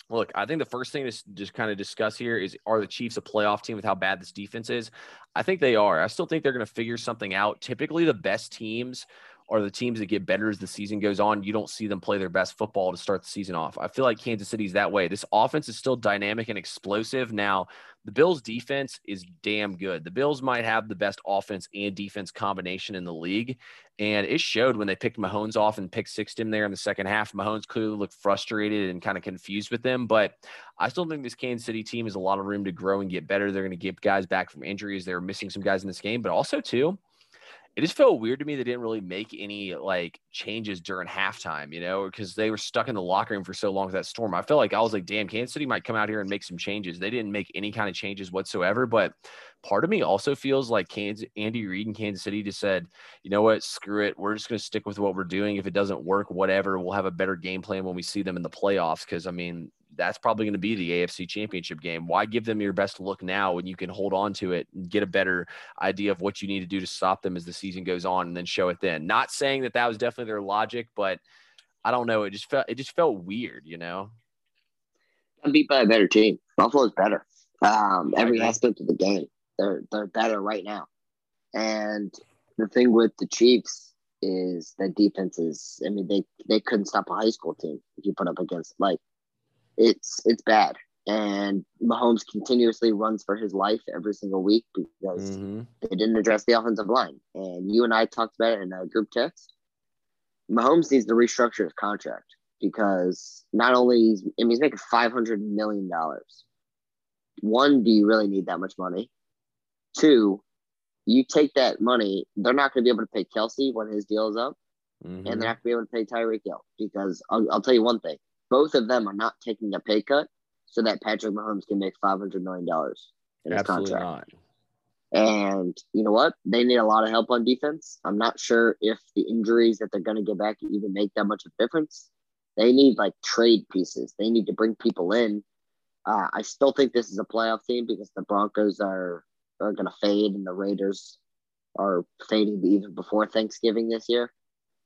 look, I think the first thing to just kind of discuss here is are the Chiefs a playoff team with how bad this defense is? I think they are. I still think they're going to figure something out. Typically, the best teams are the teams that get better as the season goes on. You don't see them play their best football to start the season off. I feel like Kansas City's that way. This offense is still dynamic and explosive. Now, the Bills' defense is damn good. The Bills might have the best offense and defense combination in the league. And it showed when they picked Mahomes off and picked sixed him there in the second half. Mahomes clearly looked frustrated and kind of confused with them. But I still think this Kansas City team has a lot of room to grow and get better. They're going to get guys back from injuries. They're missing some guys in this game, but also, too, it just felt weird to me they didn't really make any like changes during halftime, you know, because they were stuck in the locker room for so long with that storm. I felt like I was like, damn, Kansas City might come out here and make some changes. They didn't make any kind of changes whatsoever. But part of me also feels like Kansas, Andy Reid in Kansas City just said, you know what, screw it. We're just going to stick with what we're doing. If it doesn't work, whatever, we'll have a better game plan when we see them in the playoffs. Because I mean, that's probably going to be the AFC championship game. Why give them your best look now when you can hold on to it and get a better idea of what you need to do to stop them as the season goes on and then show it then? Not saying that that was definitely their logic, but I don't know. It just felt, it just felt weird, you know? I'm beat by a better team. Buffalo's better. Um, every aspect of the game, they're, they're better right now. And the thing with the Chiefs is that defense is, I mean, they, they couldn't stop a high school team if you put up against like it's it's bad. And Mahomes continuously runs for his life every single week because mm-hmm. they didn't address the offensive line. And you and I talked about it in a group text. Mahomes needs to restructure his contract because not only is, I mean, he's making five hundred million dollars. One, do you really need that much money? Two, you take that money, they're not going to be able to pay Kelce when his deal is up, mm-hmm. and they're not going to be able to pay Tyreek Hill because I'll, I'll tell you one thing: both of them are not taking a pay cut so that Patrick Mahomes can make five hundred million dollars in his Absolutely contract. Not. And you know what? They need a lot of help on defense. I'm not sure if the injuries that they're going to get back even make that much of a difference. They need like trade pieces. They need to bring people in. Uh, I still think this is a playoff team because the Broncos are are going to fade and the Raiders are fading even before Thanksgiving this year.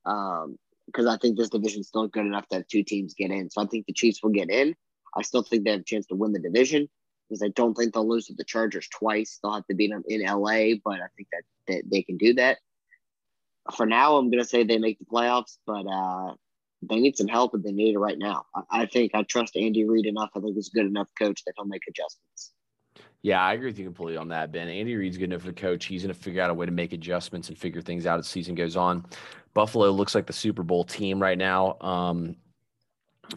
Um, because I think this division is still good enough to have two teams get in. So I think the Chiefs will get in. I still think they have a chance to win the division because I don't think they'll lose to the Chargers twice. They'll have to beat them in LA, but I think that, that they can do that. For now, I'm going to say they make the playoffs, but uh, they need some help and they need it right now. I, I think I trust Andy Reid enough. I think he's a good enough coach that he'll make adjustments. Yeah, I agree with you completely on that, Ben. Andy Reid's good enough for a coach. He's going to figure out a way to make adjustments and figure things out as season goes on. Buffalo looks like the Super Bowl team right now. Um,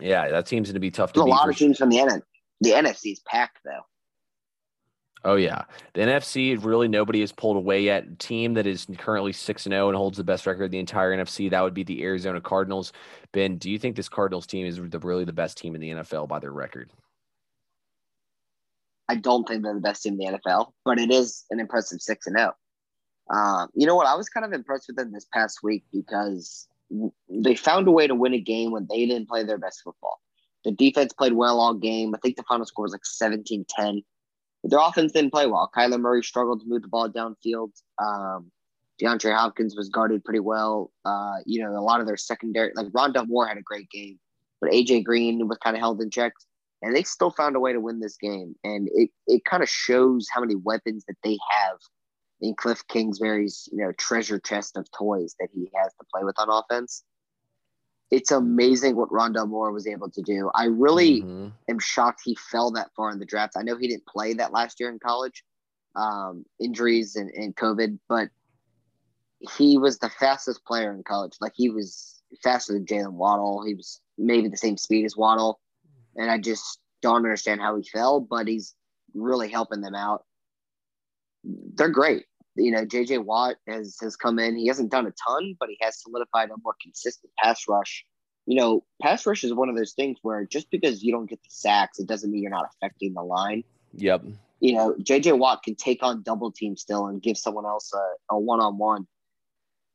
yeah, that seems to be tough There's to a beat. lot of teams from the NFC. The NFC's packed though. Oh yeah, the NFC really nobody has pulled away yet. Team that is currently six and zero and holds the best record of the entire NFC that would be the Arizona Cardinals. Ben, do you think this Cardinals team is the, really the best team in the NFL by their record? I don't think they're the best team in the NFL, but it is an impressive six and zero. Uh, you know what? I was kind of impressed with them this past week because they found a way to win a game when they didn't play their best football. The defense played well all game. I think the final score was like 17 10. But their offense didn't play well. Kyler Murray struggled to move the ball downfield. Um, DeAndre Hopkins was guarded pretty well. Uh, you know, a lot of their secondary, like Rondale Moore had a great game, but AJ Green was kind of held in check. And they still found a way to win this game. And it, it kind of shows how many weapons that they have in Cliff Kingsbury's, you know, treasure chest of toys that he has to play with on offense. It's amazing what Rondale Moore was able to do. I really Mhm. am shocked he fell that far in the draft. I know he didn't play that last year in college, um, injuries and, and COVID, but he was the fastest player in college. Like he was faster than Jaylen Waddle. He was maybe the same speed as Waddle. And I just don't understand how he fell, but he's really helping them out. They're great. You know, JJ Watt has has come in. He hasn't done a ton, but he has solidified a more consistent pass rush. You know, pass rush is one of those things where just because you don't get the sacks, it doesn't mean you're not affecting the line Yep. you know, JJ Watt can take on double team still and give someone else a, a one-on-one.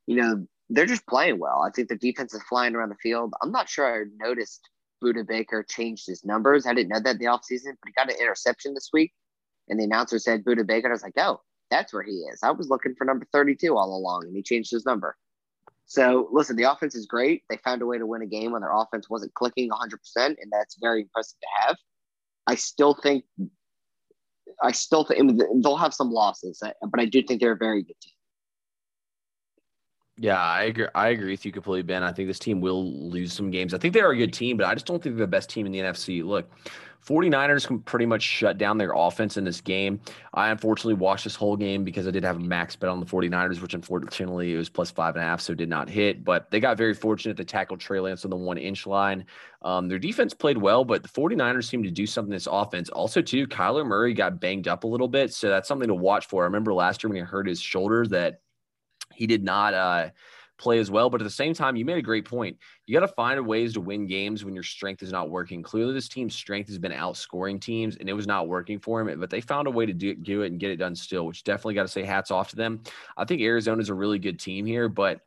You know, they're just playing well. I think the defense is flying around the field. I'm not sure I noticed Budda Baker changed his numbers. I didn't know that in the offseason, but he got an interception this week. And the announcer said Budda Baker. I was like, oh, that's where he is. I was looking for number 32 all along, and he changed his number. So, listen, the offense is great. They found a way to win a game when their offense wasn't clicking 100%, and that's very impressive to have. I still think I still think they'll have some losses, but I do think they're a very good team. Yeah, I agree. I agree with you completely, Ben. I think this team will lose some games. I think they are a good team, but I just don't think they're the best team in the NFC. Look, 49ers can pretty much shut down their offense in this game. I unfortunately watched this whole game because I did have a max bet on the 49ers, which unfortunately it was plus five and a half, so did not hit. But they got very fortunate to tackle Trey Lance on the one inch line. Um, their defense played well, but the 49ers seemed to do something this offense. Also, too, Kyler Murray got banged up a little bit, so that's something to watch for. I remember last year when he hurt his shoulder that he did not uh, play as well. But at the same time, you made a great point. You got to find ways to win games when your strength is not working. Clearly, this team's strength has been outscoring teams, and it was not working for him. But they found a way to do, do it and get it done still, which definitely got to say hats off to them. I think Arizona's a really good team here, but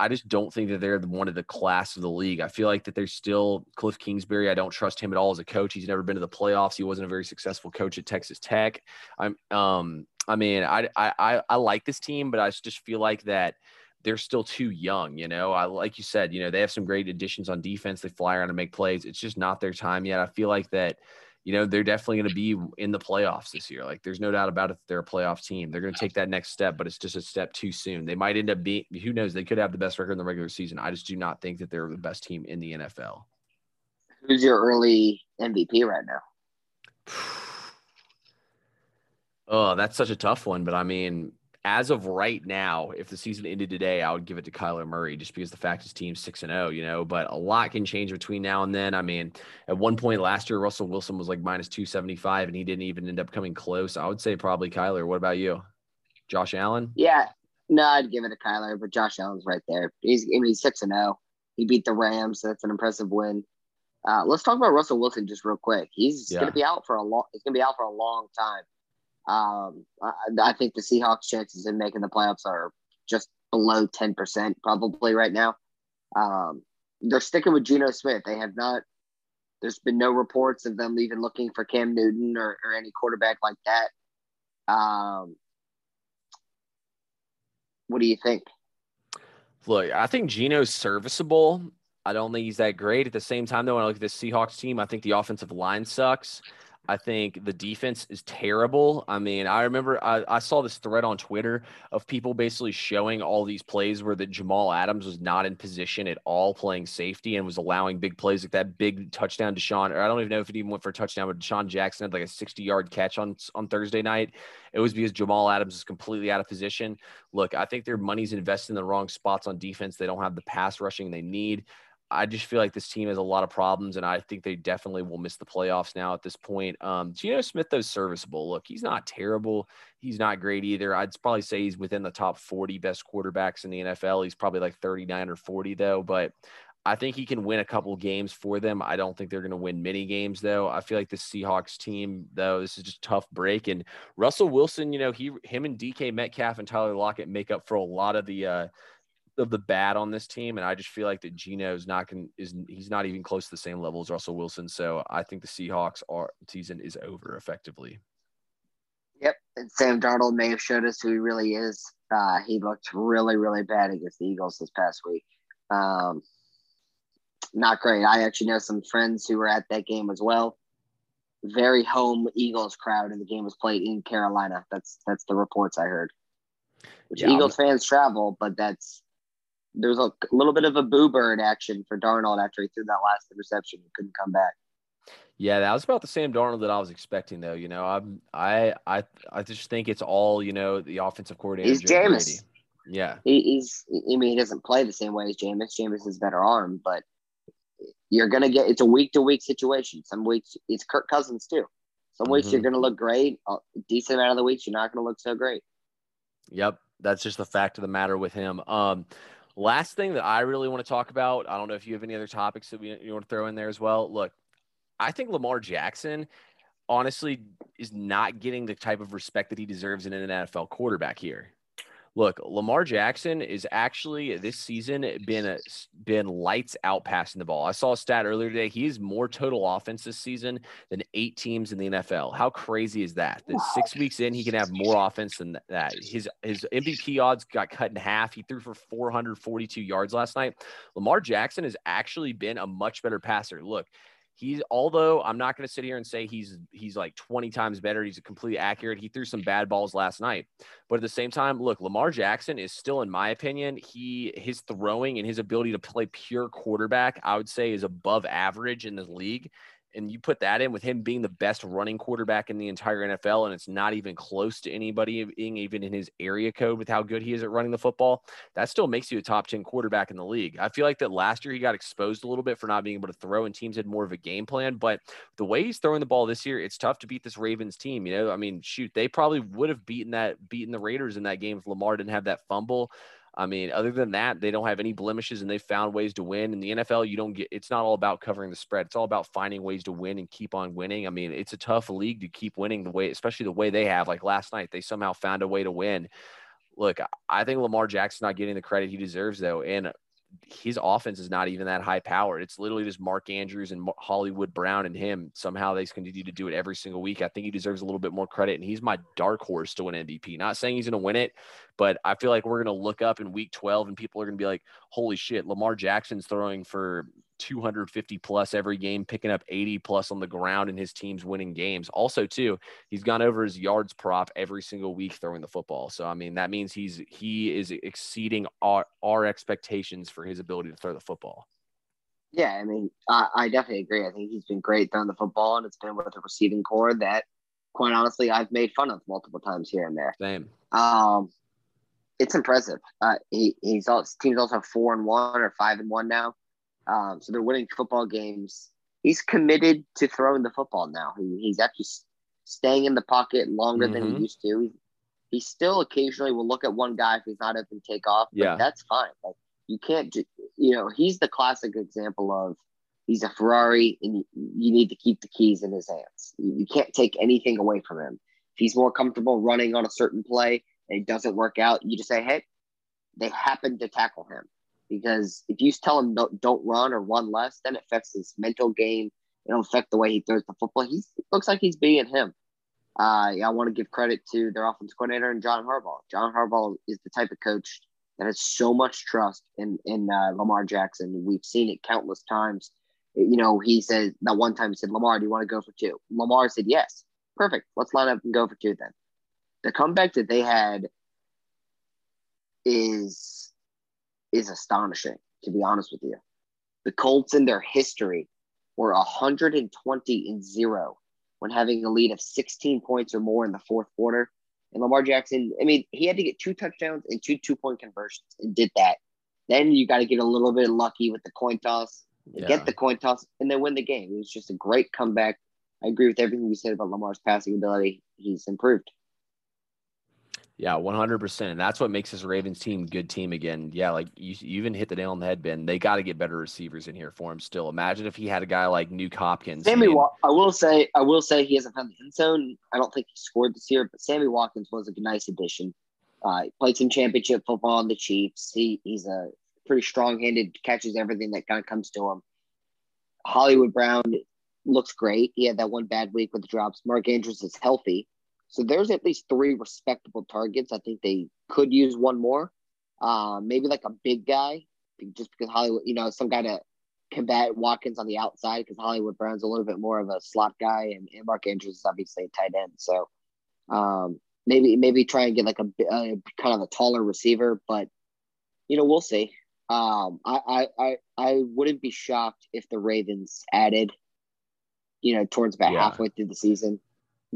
I just don't think that they're one of the class of the league. I feel like that they're still Cliff Kingsbury. I don't trust him at all as a coach. He's never been to the playoffs. He wasn't a very successful coach at Texas Tech. I'm um I mean, I I I like this team, but I just feel like that they're still too young. You know, I like you said, you know, they have some great additions on defense. They fly around and make plays. It's just not their time yet. I feel like that. You know, they're definitely going to be in the playoffs this year. Like, there's no doubt about it. They're a playoff team. They're going to take that next step, but it's just a step too soon. They might end up being, who knows? They could have the best record in the regular season. I just do not think that they're the best team in the NFL. Who's your early MVP right now? Oh, that's such a tough one. But I mean, as of right now, if the season ended today, I would give it to Kyler Murray just because the fact his team's six and zero, you know. But a lot can change between now and then. I mean, at one point last year, Russell Wilson was like minus two seventy five, and he didn't even end up coming close. I would say probably Kyler. What about you, Josh Allen? Yeah, no, I'd give it to Kyler, but Josh Allen's right there. He's I mean he's six and zero. He beat the Rams, so that's an impressive win. Uh, let's talk about Russell Wilson just real quick. He's Yeah. going to be out for a long. He's going to be out for a long time. Um, I, I think the Seahawks' chances in making the playoffs are just below ten percent, probably right now. Um, they're sticking with Geno Smith. They have not There's been no reports of them even looking for Cam Newton or, or any quarterback like that. Um, what do you think? Look, I think Geno's serviceable. I don't think he's that great. At the same time, though, when I look at the Seahawks team, I think the offensive line sucks. I think the defense is terrible. I mean, I remember I, I, saw this thread on Twitter of people basically showing all these plays where the Jamal Adams was not in position at all playing safety and was allowing big plays like that big touchdown to Sean. Or I don't even know if it even went for a touchdown, but Sean Jackson had like a 60 yard catch on on Thursday night. It was because Jamal Adams is completely out of position. Look, I think their money's invested in the wrong spots on defense. They don't have the pass rushing they need. I just feel like this team has a lot of problems, and I think they definitely will miss the playoffs now at this point. Um, Geno Smith, though, serviceable. Look, he's not terrible. He's not great either. I'd probably say he's within the top 40 best quarterbacks in the NFL. He's probably like 39 or 40, though. But I think he can win a couple games for them. I don't think they're going to win many games, though. I feel like the Seahawks team, though, this is just tough break. And Russell Wilson, you know, he, him and DK Metcalf and Tyler Lockett make up for a lot of the, uh, of the bad on this team, and I just feel like that Geno is not going is he's not even close to the same level as Russell Wilson. So I think the Seahawks are season is over effectively. Yep, and Sam Darnold may have showed us who he really is. Uh, he looked really, really bad against the Eagles this past week. Um, not great. I actually know some friends who were at that game as well. Very home Eagles crowd, and the game was played in Carolina. That's that's the reports I heard. Which yeah, Eagles I'm... fans travel, but that's there's a little bit of a boo bird action for Darnold after he threw that last interception and couldn't come back. Yeah, that was about the same Darnold that I was expecting, though. You know, I'm I I I just think it's all you know the offensive coordinator. He's Jameis. Yeah, he, he's. I mean, he doesn't play the same way as Jameis. Jameis is better arm, but you're gonna get. It's a week to week situation. Some weeks it's Kirk Cousins too. Some weeks mm-hmm. you're gonna look great. A decent amount of the weeks you're not gonna look so great. Yep, that's just the fact of the matter with him. Um, Last thing that I really want to talk about, I don't know if you have any other topics that we, you want to throw in there as well. Look, I think Lamar Jackson honestly is not getting the type of respect that he deserves in an NFL quarterback here. Look, Lamar Jackson is actually this season been a, been lights out passing the ball. I saw a stat earlier today. He has more total offense this season than eight teams in the NFL. How crazy is that? That six weeks in, he can have more offense than that. His his MVP odds got cut in half. He threw for 442 yards last night. Lamar Jackson has actually been a much better passer. Look, he's although I'm not going to sit here and say he's he's like 20 times better. He's completely accurate. He threw some bad balls last night, but at the same time, look, Lamar Jackson is still, in my opinion, he his throwing and his ability to play pure quarterback, I would say, is above average in the league and you put that in with him being the best running quarterback in the entire NFL, and it's not even close to anybody being even in his area code with how good he is at running the football, that still makes you a top 10 quarterback in the league. I feel like that last year he got exposed a little bit for not being able to throw, and teams had more of a game plan. But the way he's throwing the ball this year, it's tough to beat this Ravens team. You know, I mean, shoot, they probably would have beaten that, beaten the Raiders in that game if Lamar didn't have that fumble. I mean, other than that, they don't have any blemishes and they found ways to win. In the NFL, you don't get it's not all about covering the spread. It's all about finding ways to win and keep on winning. I mean, it's a tough league to keep winning the way, especially the way they have. Like last night, they somehow found a way to win. Look, I think Lamar Jackson's not getting the credit he deserves though. And his offense is not even that high powered. It's literally just Mark Andrews and Hollywood Brown and him. Somehow they continue to do it every single week. I think he deserves a little bit more credit, and he's my dark horse to win MVP. Not saying he's going to win it, but I feel like we're going to look up in week 12 and people are going to be like, holy shit, Lamar Jackson's throwing for 250 plus every game, picking up 80 plus on the ground, and his team's winning games. Also, too, he's gone over his yards prop every single week throwing the football. So, I mean, that means he's he is exceeding our our expectations for his ability to throw the football. Yeah, I mean, I, I definitely agree. I think he's been great throwing the football, and it's been with a receiving corps that, quite honestly, I've made fun of multiple times here and there. Same. Um, it's impressive. Uh, he he's all team's also four and one or five and one now. Um, so they're winning football games. He's committed to throwing the football now. He, he's actually staying in the pocket longer mm-hmm. than he mm-hmm. used to. He, he still occasionally will look at one guy if he's not open, take off. yeah, that's fine. Like you can't, you know, he's the classic example of he's a Ferrari, and you, you need to keep the keys in his hands. You, you can't take anything away from him. If he's more comfortable running on a certain play and it doesn't work out, you just say, "Hey, they happen to tackle him." Because if you tell him don't, don't run or run less, then it affects his mental game. It'll affect the way he throws the football. He looks like he's being him. Uh, yeah, I want to give credit to their offense coordinator and John Harbaugh. John Harbaugh is the type of coach that has so much trust in in uh, Lamar Jackson. We've seen it countless times. You know, he said that one time he said, "Lamar, do you want to go for two? Lamar said, "Yes." Perfect. Let's line up and go for two then. The comeback that they had is is astonishing, to be honest with you. The Colts in their history were 120 and zero when having a lead of 16 points or more in the fourth quarter. And Lamar Jackson, I mean, he had to get two touchdowns and two two point conversions and did that. Then you got to get a little bit lucky with the coin toss, yeah. get the coin toss, and then win the game. It was just a great comeback. I agree with everything you said about Lamar's passing ability. He's improved. Yeah, 100%. And that's what makes this Ravens team good team again. Yeah, like you, you even hit the nail on the head, Ben. They got to get better receivers in here for him still. Imagine if he had a guy like Nuk Hopkins. Sammy, I, I will say, I will say he hasn't found the end zone. I don't think he scored this year, but Sammy Watkins was a nice addition. Uh, he played some championship football on the Chiefs. He, he's a pretty strong handed, catches everything that kind of comes to him. Hollywood Brown looks great. He had that one bad week with the drops. Mark Andrews is healthy. So there's at least three respectable targets. I think they could use one more. Uh, maybe like a big guy, just because Hollywood, you know, some guy to combat Watkins on the outside because Hollywood Brown's a little bit more of a slot guy, and, and Mark Andrews is obviously a tight end. So um, maybe maybe try and get like a, a, kind of a taller receiver, but you know we'll see. Um, I, I I wouldn't be shocked if the Ravens added, you know, towards about yeah. halfway through the season.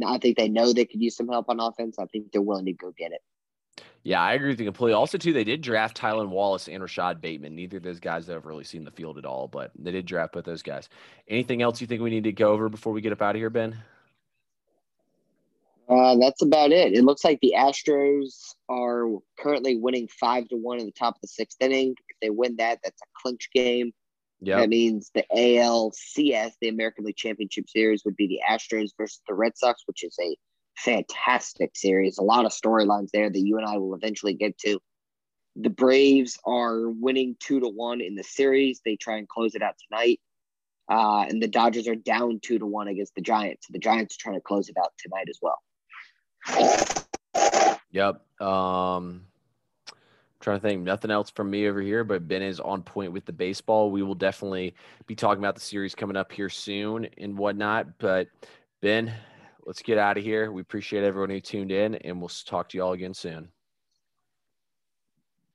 I think they know they could use some help on offense. I think they're willing to go get it. Yeah, I agree with you completely. Also, too, they did draft Tylan Wallace and Rashod Bateman. Neither of those guys have really seen the field at all, but they did draft both those guys. Anything else you think we need to go over before we get up out of here, Ben? Uh, that's about it. It looks like the Astros are currently winning five to one in the top of the sixth inning. If they win that, that's a clinch game. Yeah. That means the ALCS, the American League Championship Series, would be the Astros versus the Red Sox, which is a fantastic series. A lot of storylines there that you and I will eventually get to. The Braves are winning two to one in the series. They try and close it out tonight. Uh, and the Dodgers are down two to one against the Giants. The Giants are trying to close it out tonight as well. Yep. Um, trying to think nothing else from me over here, but Ben is on point with the baseball. We will definitely be talking about the series coming up here soon and whatnot. But Ben, let's get out of here. We appreciate everyone who tuned in, and we'll talk to you all again soon.